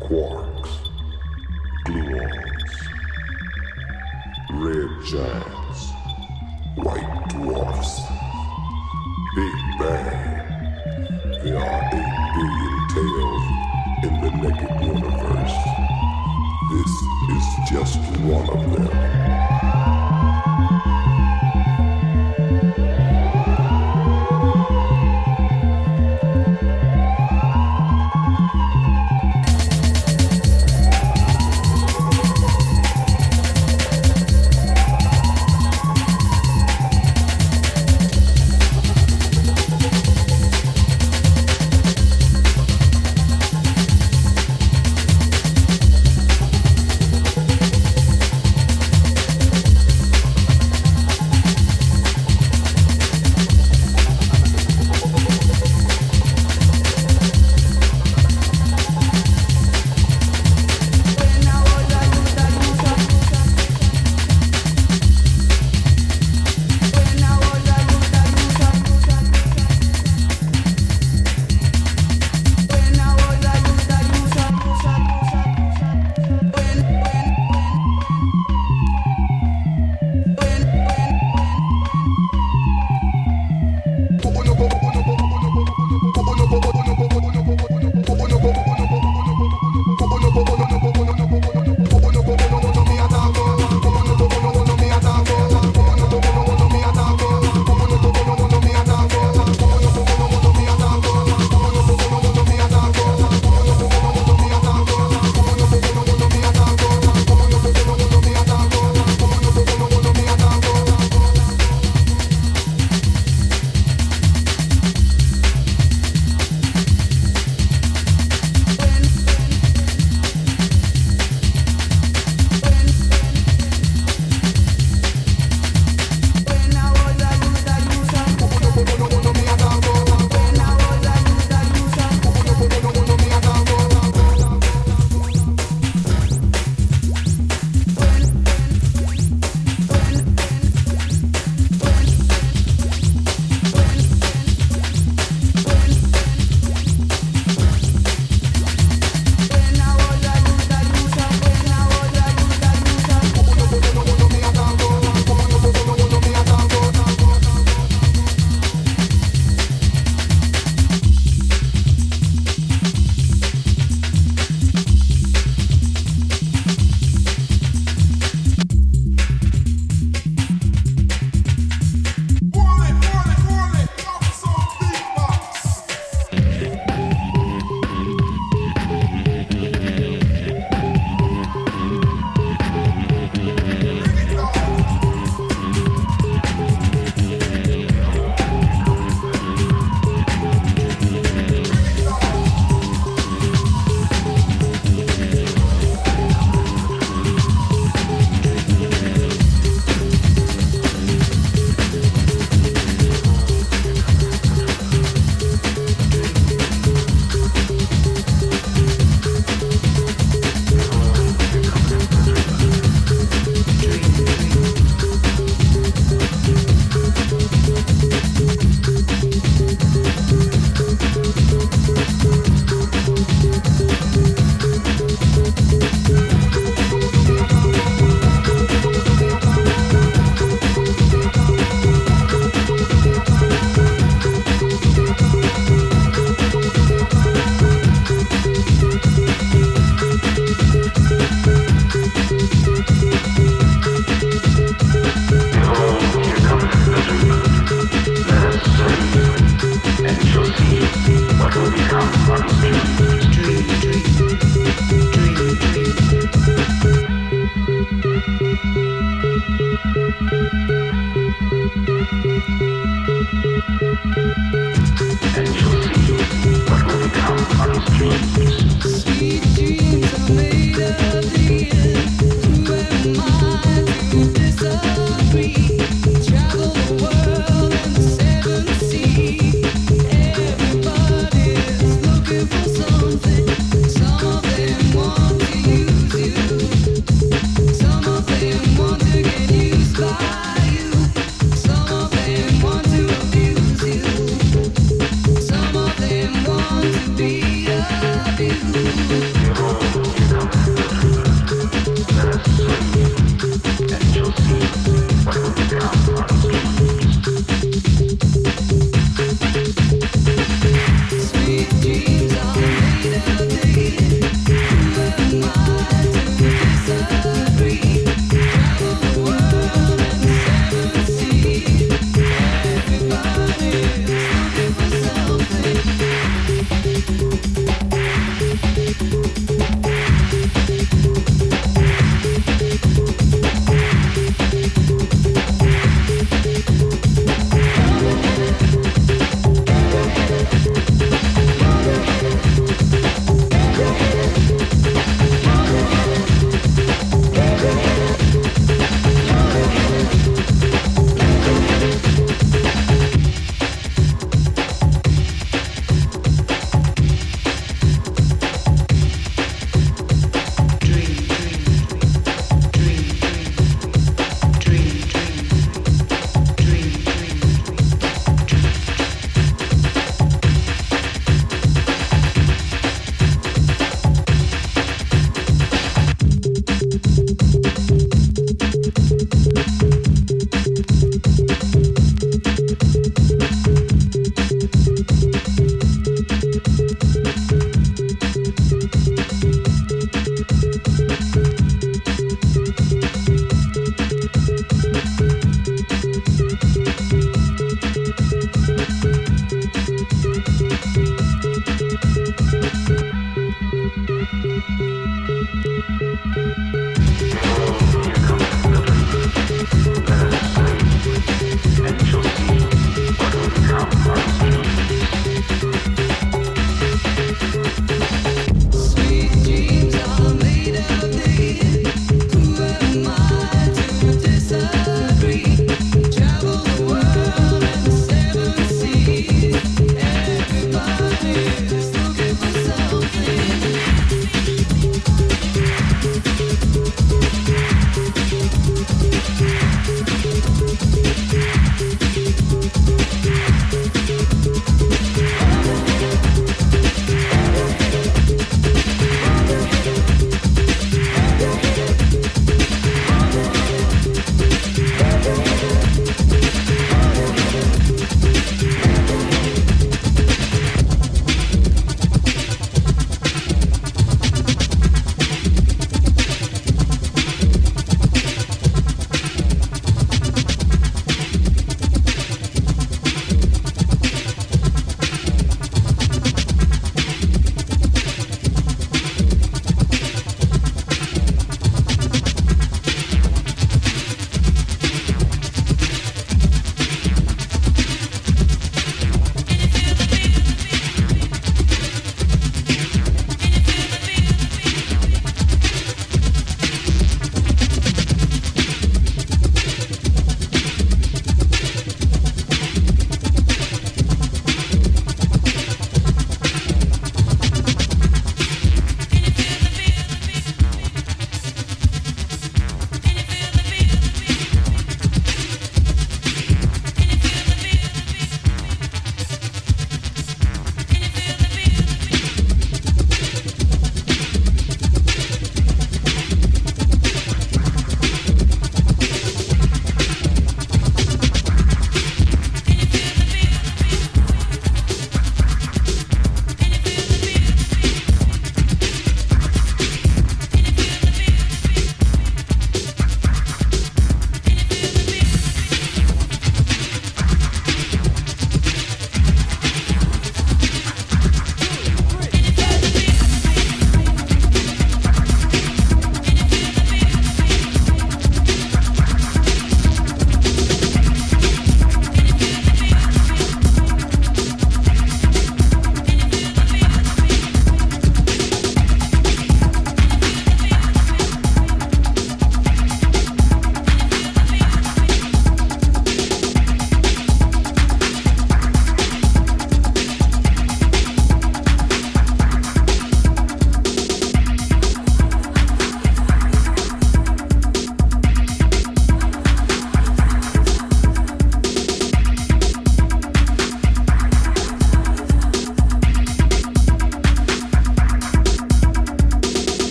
quarks, gluons, red giants, white dwarfs, Big Bang. There are eight billion tales in the naked universe. This is just one of them.